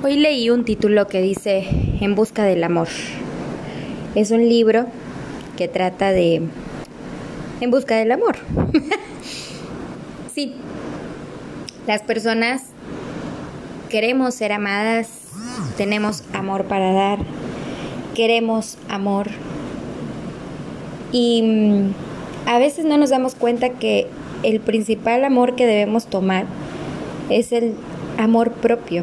Hoy leí un título que dice En busca del amor. Es un libro que trata de En busca del amor. sí, las personas queremos ser amadas, tenemos amor para dar, queremos amor. Y mm, a veces no nos damos cuenta que el principal amor que debemos tomar es el amor propio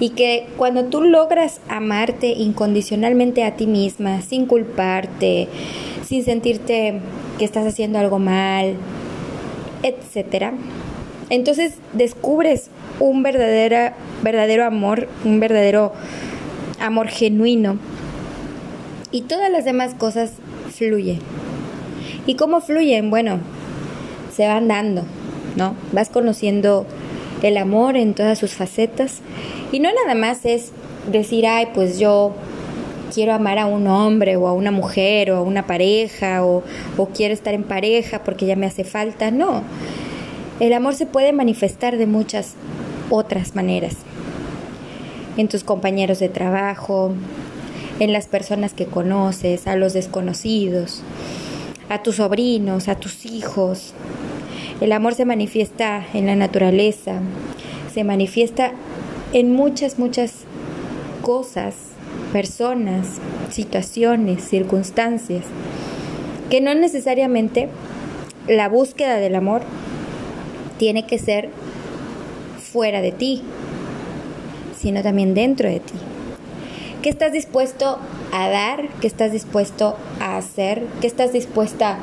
y que cuando tú logras amarte incondicionalmente a ti misma, sin culparte, sin sentirte que estás haciendo algo mal, etcétera, entonces descubres un verdadero, verdadero amor, un verdadero amor genuino. Y todas las demás cosas fluyen. ¿Y cómo fluyen? Bueno, se van dando, ¿no? Vas conociendo el amor en todas sus facetas. Y no nada más es decir, ay, pues yo quiero amar a un hombre o a una mujer o a una pareja o, o quiero estar en pareja porque ya me hace falta. No, el amor se puede manifestar de muchas otras maneras. En tus compañeros de trabajo, en las personas que conoces, a los desconocidos, a tus sobrinos, a tus hijos, el amor se manifiesta en la naturaleza, se manifiesta en muchas, muchas cosas, personas, situaciones, circunstancias, que no necesariamente la búsqueda del amor tiene que ser fuera de ti, sino también dentro de ti. ¿Qué estás dispuesto a dar? ¿Qué estás dispuesto a hacer? ¿Qué estás dispuesta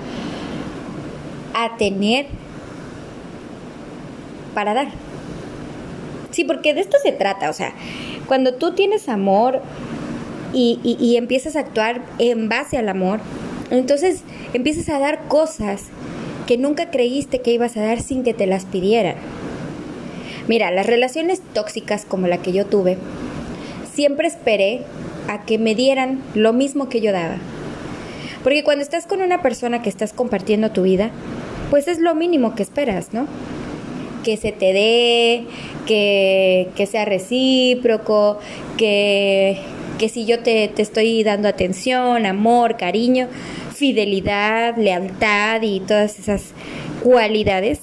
a tener para dar. Sí, porque de esto se trata, o sea, cuando tú tienes amor y, y, empiezas a actuar en base al amor, entonces empiezas a dar cosas que nunca creíste que ibas a dar sin que te las pidieran. Mira, las relaciones tóxicas como la que yo tuve, siempre esperé a que me dieran lo mismo que yo daba. Porque cuando estás con una persona que estás compartiendo tu vida, pues es lo mínimo que esperas, ¿no? Que se te dé, que, sea recíproco, que, si yo te, estoy dando atención, amor, cariño, fidelidad, lealtad y todas esas cualidades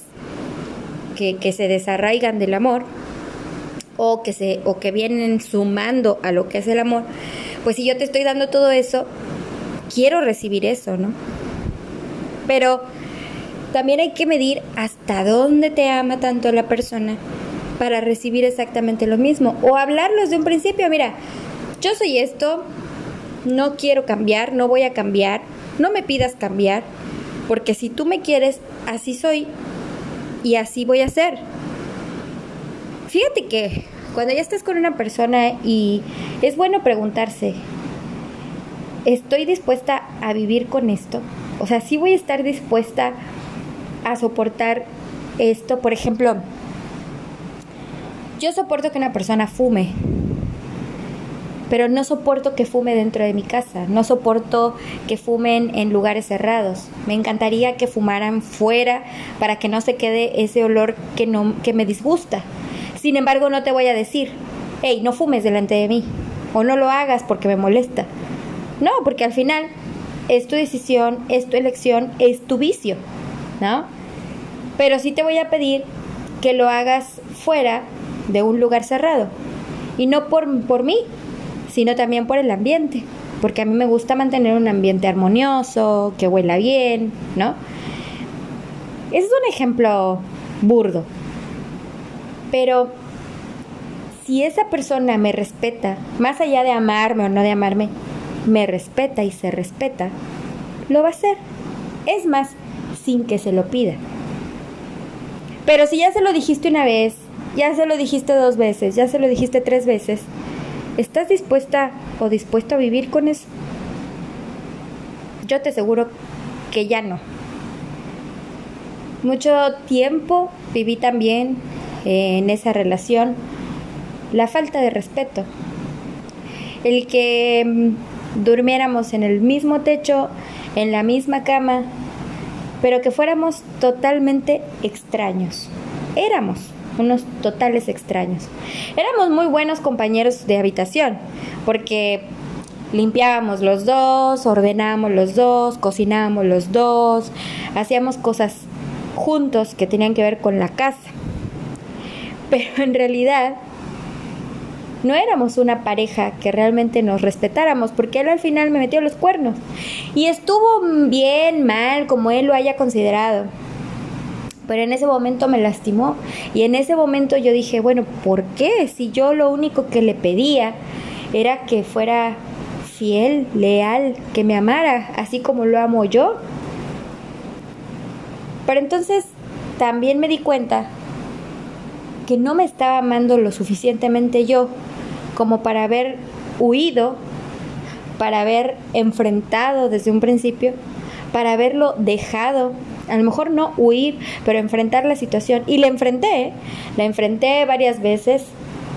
que, que se desarraigan del amor o que, se, o que vienen sumando a lo que es el amor, pues si yo te estoy dando todo eso, quiero recibir eso, ¿no? Pero también hay que medir hasta dónde te ama tanto la persona para recibir exactamente lo mismo. O hablarlos de un principio, mira, yo soy esto, no quiero cambiar, no voy a cambiar, no me pidas cambiar, porque si tú me quieres, así soy y así voy a ser. Fíjate que cuando ya estás con una persona y es bueno preguntarse, ¿estoy dispuesta a vivir con esto? O sea, sí voy a estar dispuesta a soportar esto. Por ejemplo, yo soporto que una persona fume, pero no soporto que fume dentro de mi casa, no soporto que fumen en lugares cerrados. Me encantaría que fumaran fuera para que no se quede ese olor que, no, que me disgusta. Sin embargo, no te voy a decir, hey, no fumes delante de mí, o no lo hagas porque me molesta. No, porque al final es tu decisión, es tu elección, es tu vicio. ¿No? Pero sí te voy a pedir que lo hagas fuera de un lugar cerrado. Y no por, por mí, sino también por el ambiente. Porque a mí me gusta mantener un ambiente armonioso, que huela bien, ¿no? Ese es un ejemplo burdo. Pero si esa persona me respeta, más allá de amarme o no de amarme, me respeta y se respeta, lo va a hacer. Es más, sin que se lo pida. Pero si ya se lo dijiste una vez, ya se lo dijiste dos veces, ya se lo dijiste tres veces, ¿estás dispuesta o dispuesto a vivir con eso? Yo te aseguro que ya no. Mucho tiempo viví también en esa relación la falta de respeto. El que mm, durmiéramos en el mismo techo, en la misma cama, pero que fuéramos totalmente extraños. Éramos, unos totales extraños. Éramos muy buenos compañeros de habitación, porque limpiábamos los dos, ordenábamos los dos, cocinábamos los dos, hacíamos cosas juntos que tenían que ver con la casa. Pero en realidad no éramos una pareja que realmente nos respetáramos, porque él al final me metió los cuernos. Y estuvo bien, mal, como él lo haya considerado. Pero en ese momento me lastimó. Y en ese momento yo dije, bueno, ¿por qué? Si yo lo único que le pedía era que fuera fiel, leal, que me amara, así como lo amo yo. Pero entonces también me di cuenta que no me estaba amando lo suficientemente yo como para haber huido, para haber enfrentado desde un principio, para haberlo dejado, a lo mejor no huir, pero enfrentar la situación. Y la enfrenté, ¿eh? la enfrenté varias veces,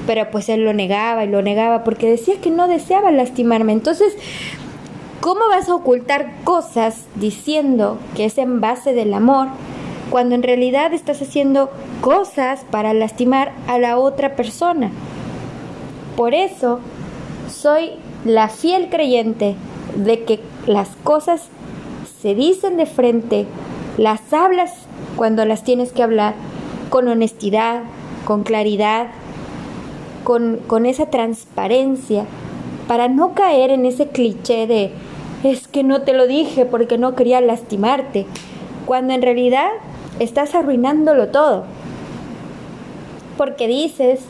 pero pues él lo negaba y lo negaba porque decía que no deseaba lastimarme. Entonces, ¿cómo vas a ocultar cosas diciendo que es en base del amor cuando en realidad estás haciendo cosas para lastimar a la otra persona? Por eso soy la fiel creyente de que las cosas se dicen de frente, las hablas cuando las tienes que hablar, con honestidad, con claridad, con, con esa transparencia, para no caer en ese cliché de es que no te lo dije porque no quería lastimarte, cuando en realidad estás arruinándolo todo. Porque dices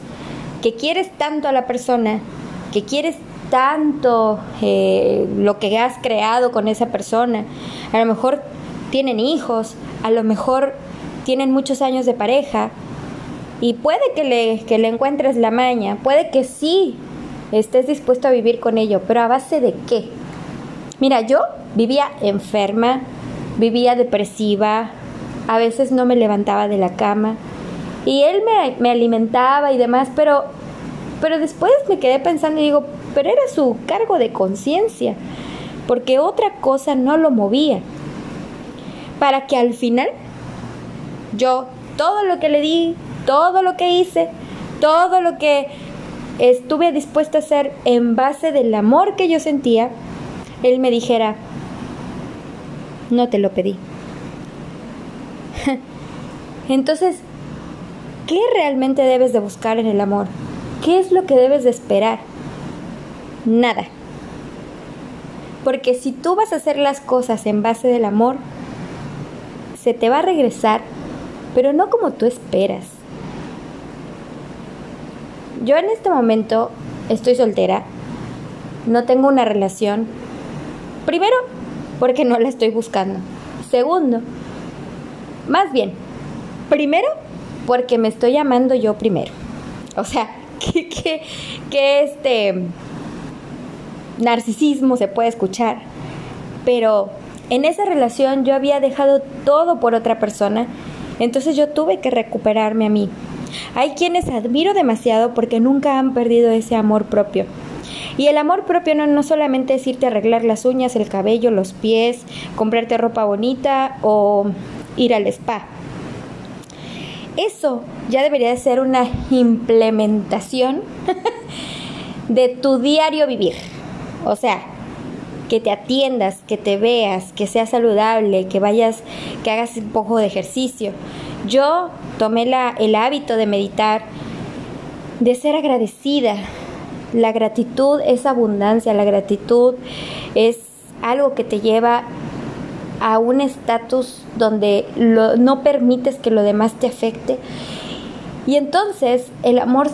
que quieres tanto a la persona, que quieres tanto eh, lo que has creado con esa persona. A lo mejor tienen hijos, a lo mejor tienen muchos años de pareja y puede que le, que le encuentres la maña, puede que sí estés dispuesto a vivir con ello, pero a base de qué? Mira, yo vivía enferma, vivía depresiva, a veces no me levantaba de la cama, y él me, me alimentaba y demás, pero, pero después me quedé pensando y digo, pero era su cargo de conciencia, porque otra cosa no lo movía. Para que al final yo todo lo que le di, todo lo que hice, todo lo que estuve dispuesta a hacer en base del amor que yo sentía, él me dijera, no te lo pedí. Entonces, ¿Qué realmente debes de buscar en el amor? ¿Qué es lo que debes de esperar? Nada. Porque si tú vas a hacer las cosas en base del amor, se te va a regresar, pero no como tú esperas. Yo en este momento estoy soltera, no tengo una relación. Primero, porque no la estoy buscando. Segundo, más bien, primero porque me estoy llamando yo primero. O sea, que, este narcisismo se puede escuchar, pero en esa relación yo había dejado todo por otra persona, entonces yo tuve que recuperarme a mí. Hay quienes admiro demasiado porque nunca han perdido ese amor propio. Y el amor propio no, no solamente es irte a arreglar las uñas, el cabello, los pies, comprarte ropa bonita o ir al spa. Eso ya debería de ser una implementación de tu diario vivir. O sea, que te atiendas, que te veas, que seas saludable, que vayas, que hagas un poco de ejercicio. Yo tomé la, el hábito de meditar, de ser agradecida. La gratitud es abundancia, la gratitud es algo que te lleva a un estatus donde no permites que lo demás te afecte. Y entonces el amor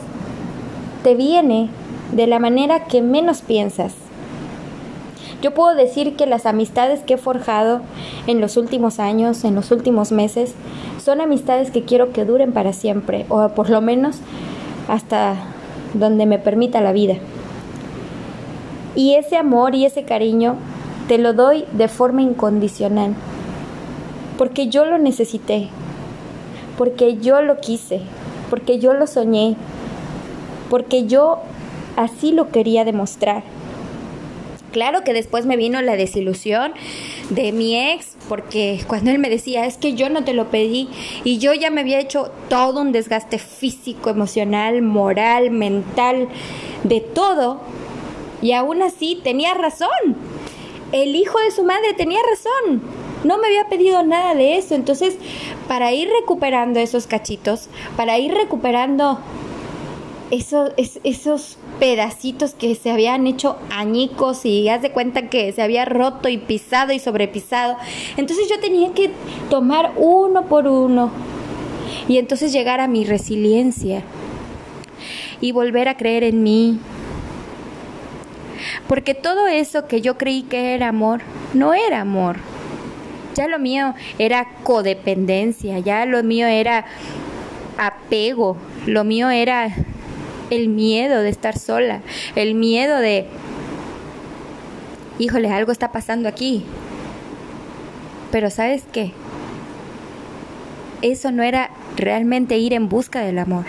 te viene de la manera que menos piensas. Yo puedo decir que las amistades que he forjado en los últimos años, en los últimos meses, son amistades que quiero que duren para siempre, o por lo menos hasta donde me permita la vida. Y ese amor y ese cariño te lo doy de forma incondicional, porque yo lo necesité, porque yo lo quise, porque yo lo soñé, porque yo así lo quería demostrar. Claro que después me vino la desilusión de mi ex, porque cuando él me decía, es que yo no te lo pedí y yo ya me había hecho todo un desgaste físico, emocional, moral, mental, de todo, y aún así tenía razón. El hijo de su madre tenía razón. No me había pedido nada de eso. Entonces, para ir recuperando esos cachitos, para ir recuperando esos, esos pedacitos que se habían hecho añicos y haz de cuenta que se había roto y pisado y sobrepisado. Entonces yo tenía que tomar uno por uno y entonces llegar a mi resiliencia y volver a creer en mí. Porque todo eso que yo creí que era amor, no era amor. Ya lo mío era codependencia, ya lo mío era apego, lo mío era el miedo de estar sola, el miedo de, híjole, algo está pasando aquí. Pero sabes qué? Eso no era realmente ir en busca del amor.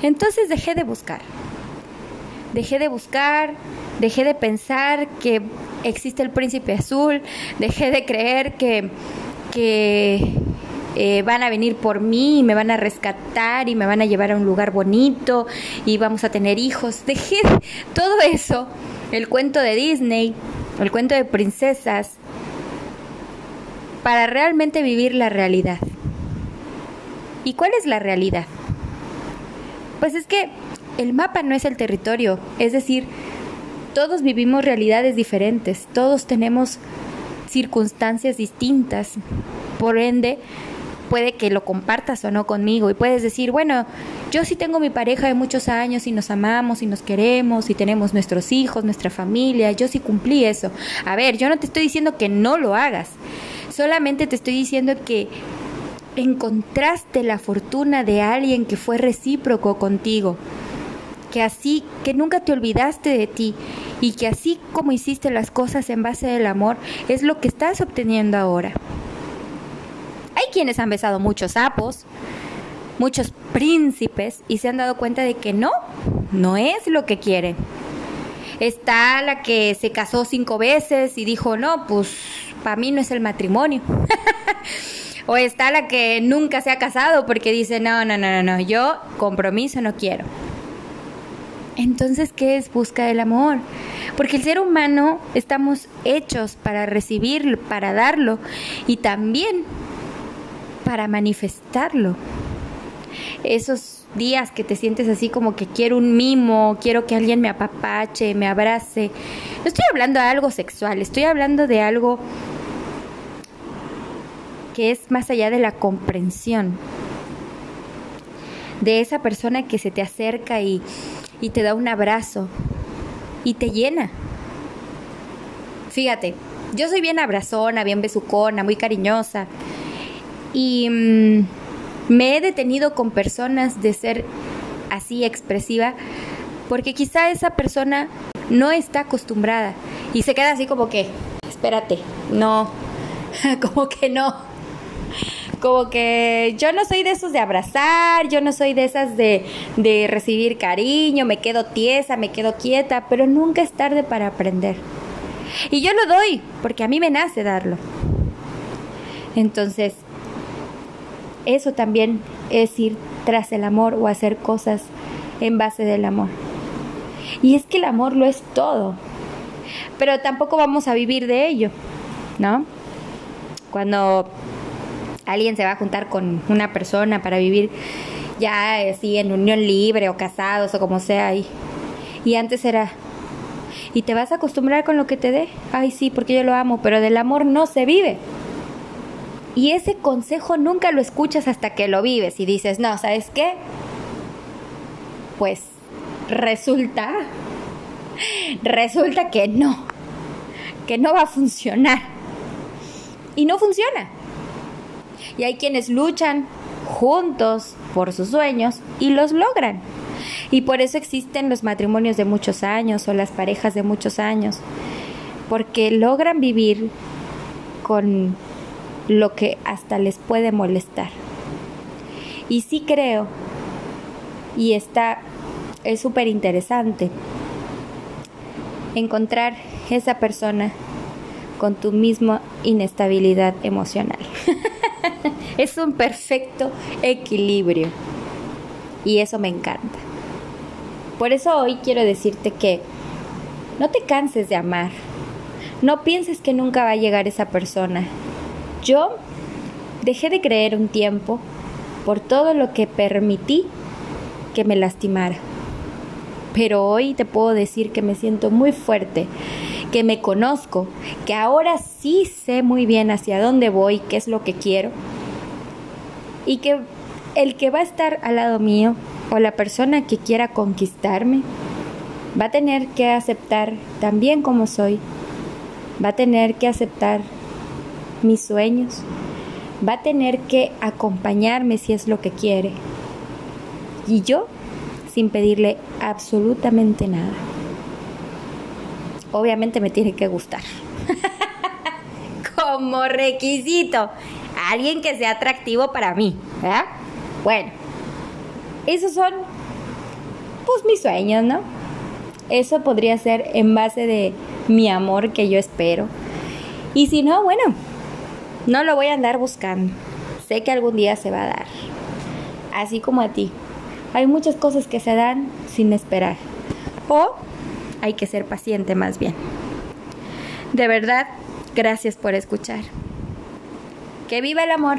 Entonces dejé de buscar. Dejé de buscar, dejé de pensar que existe el príncipe azul, dejé de creer que, que eh, van a venir por mí y me van a rescatar y me van a llevar a un lugar bonito y vamos a tener hijos. Dejé todo eso, el cuento de Disney, el cuento de princesas, para realmente vivir la realidad. ¿Y cuál es la realidad? Pues es que el mapa no es el territorio, es decir, todos vivimos realidades diferentes, todos tenemos circunstancias distintas, por ende, puede que lo compartas o no conmigo y puedes decir, bueno, yo sí tengo mi pareja de muchos años y nos amamos y nos queremos y tenemos nuestros hijos, nuestra familia, yo sí cumplí eso. A ver, yo no te estoy diciendo que no lo hagas, solamente te estoy diciendo que encontraste la fortuna de alguien que fue recíproco contigo, que así, que nunca te olvidaste de ti y que así como hiciste las cosas en base del amor, es lo que estás obteniendo ahora. Hay quienes han besado muchos sapos, muchos príncipes y se han dado cuenta de que no, no es lo que quieren. Está la que se casó cinco veces y dijo, no, pues para mí no es el matrimonio. o está la que nunca se ha casado porque dice, no, no, no, no, no, yo compromiso no quiero. Entonces, ¿qué es busca el amor? Porque el ser humano estamos hechos para recibirlo, para darlo y también para manifestarlo. Esos días que te sientes así como que quiero un mimo, quiero que alguien me apapache, me abrace. No estoy hablando de algo sexual, estoy hablando de algo que es más allá de la comprensión. De esa persona que se te acerca y, y te da un abrazo y te llena. Fíjate, yo soy bien abrazona, bien besucona, muy cariñosa y mm, me he detenido con personas de ser así expresiva porque quizá esa persona no está acostumbrada y se queda así como que, espérate, no, como que no, como que yo no soy de esos de abrazar, yo no soy de esas de, de recibir cariño, me quedo tiesa, me quedo quieta, pero nunca es tarde para aprender. Y yo lo doy, porque a mí me nace darlo. Entonces, eso también es ir tras el amor o hacer cosas en base del amor. Y es que el amor lo es todo, pero tampoco vamos a vivir de ello, ¿no? Cuando alguien se va a juntar con una persona para vivir ya así en unión libre o casados o como sea, y, y antes era, ¿y te vas a acostumbrar con lo que te dé? Ay, sí, porque yo lo amo, pero del amor no se vive. Y ese consejo nunca lo escuchas hasta que lo vives y dices, no, ¿sabes qué? Pues resulta, resulta que no, que no va a funcionar. Y no funciona. Y hay quienes luchan juntos por sus sueños y los logran. Y por eso existen los matrimonios de muchos años o las parejas de muchos años, porque logran vivir con lo que hasta les puede molestar. Y sí creo, y está, es súper interesante, encontrar esa persona con tu misma inestabilidad emocional. es un perfecto equilibrio y eso me encanta. Por eso hoy quiero decirte que no te canses de amar. No pienses que nunca va a llegar esa persona. Yo dejé de creer un tiempo por todo lo que permití que me lastimara. Pero hoy te puedo decir que me siento muy fuerte, que me conozco, que ahora sí sé muy bien hacia dónde voy, qué es lo que quiero. Y que el que va a estar al lado mío o la persona que quiera conquistarme va a tener que aceptar también como soy, va a tener que aceptar mis sueños, va a tener que acompañarme si es lo que quiere. Y yo sin pedirle absolutamente nada. Obviamente me tiene que gustar. Como requisito. Alguien que sea atractivo para mí. Bueno, esos son pues mis sueños, ¿no? Eso podría ser en base de mi amor que yo espero. Y si no, bueno, no lo voy a andar buscando. Sé que algún día se va a dar. Así como a ti. Hay muchas cosas que se dan sin esperar. O hay que ser paciente más bien. De verdad, gracias por escuchar. Que viva el amor.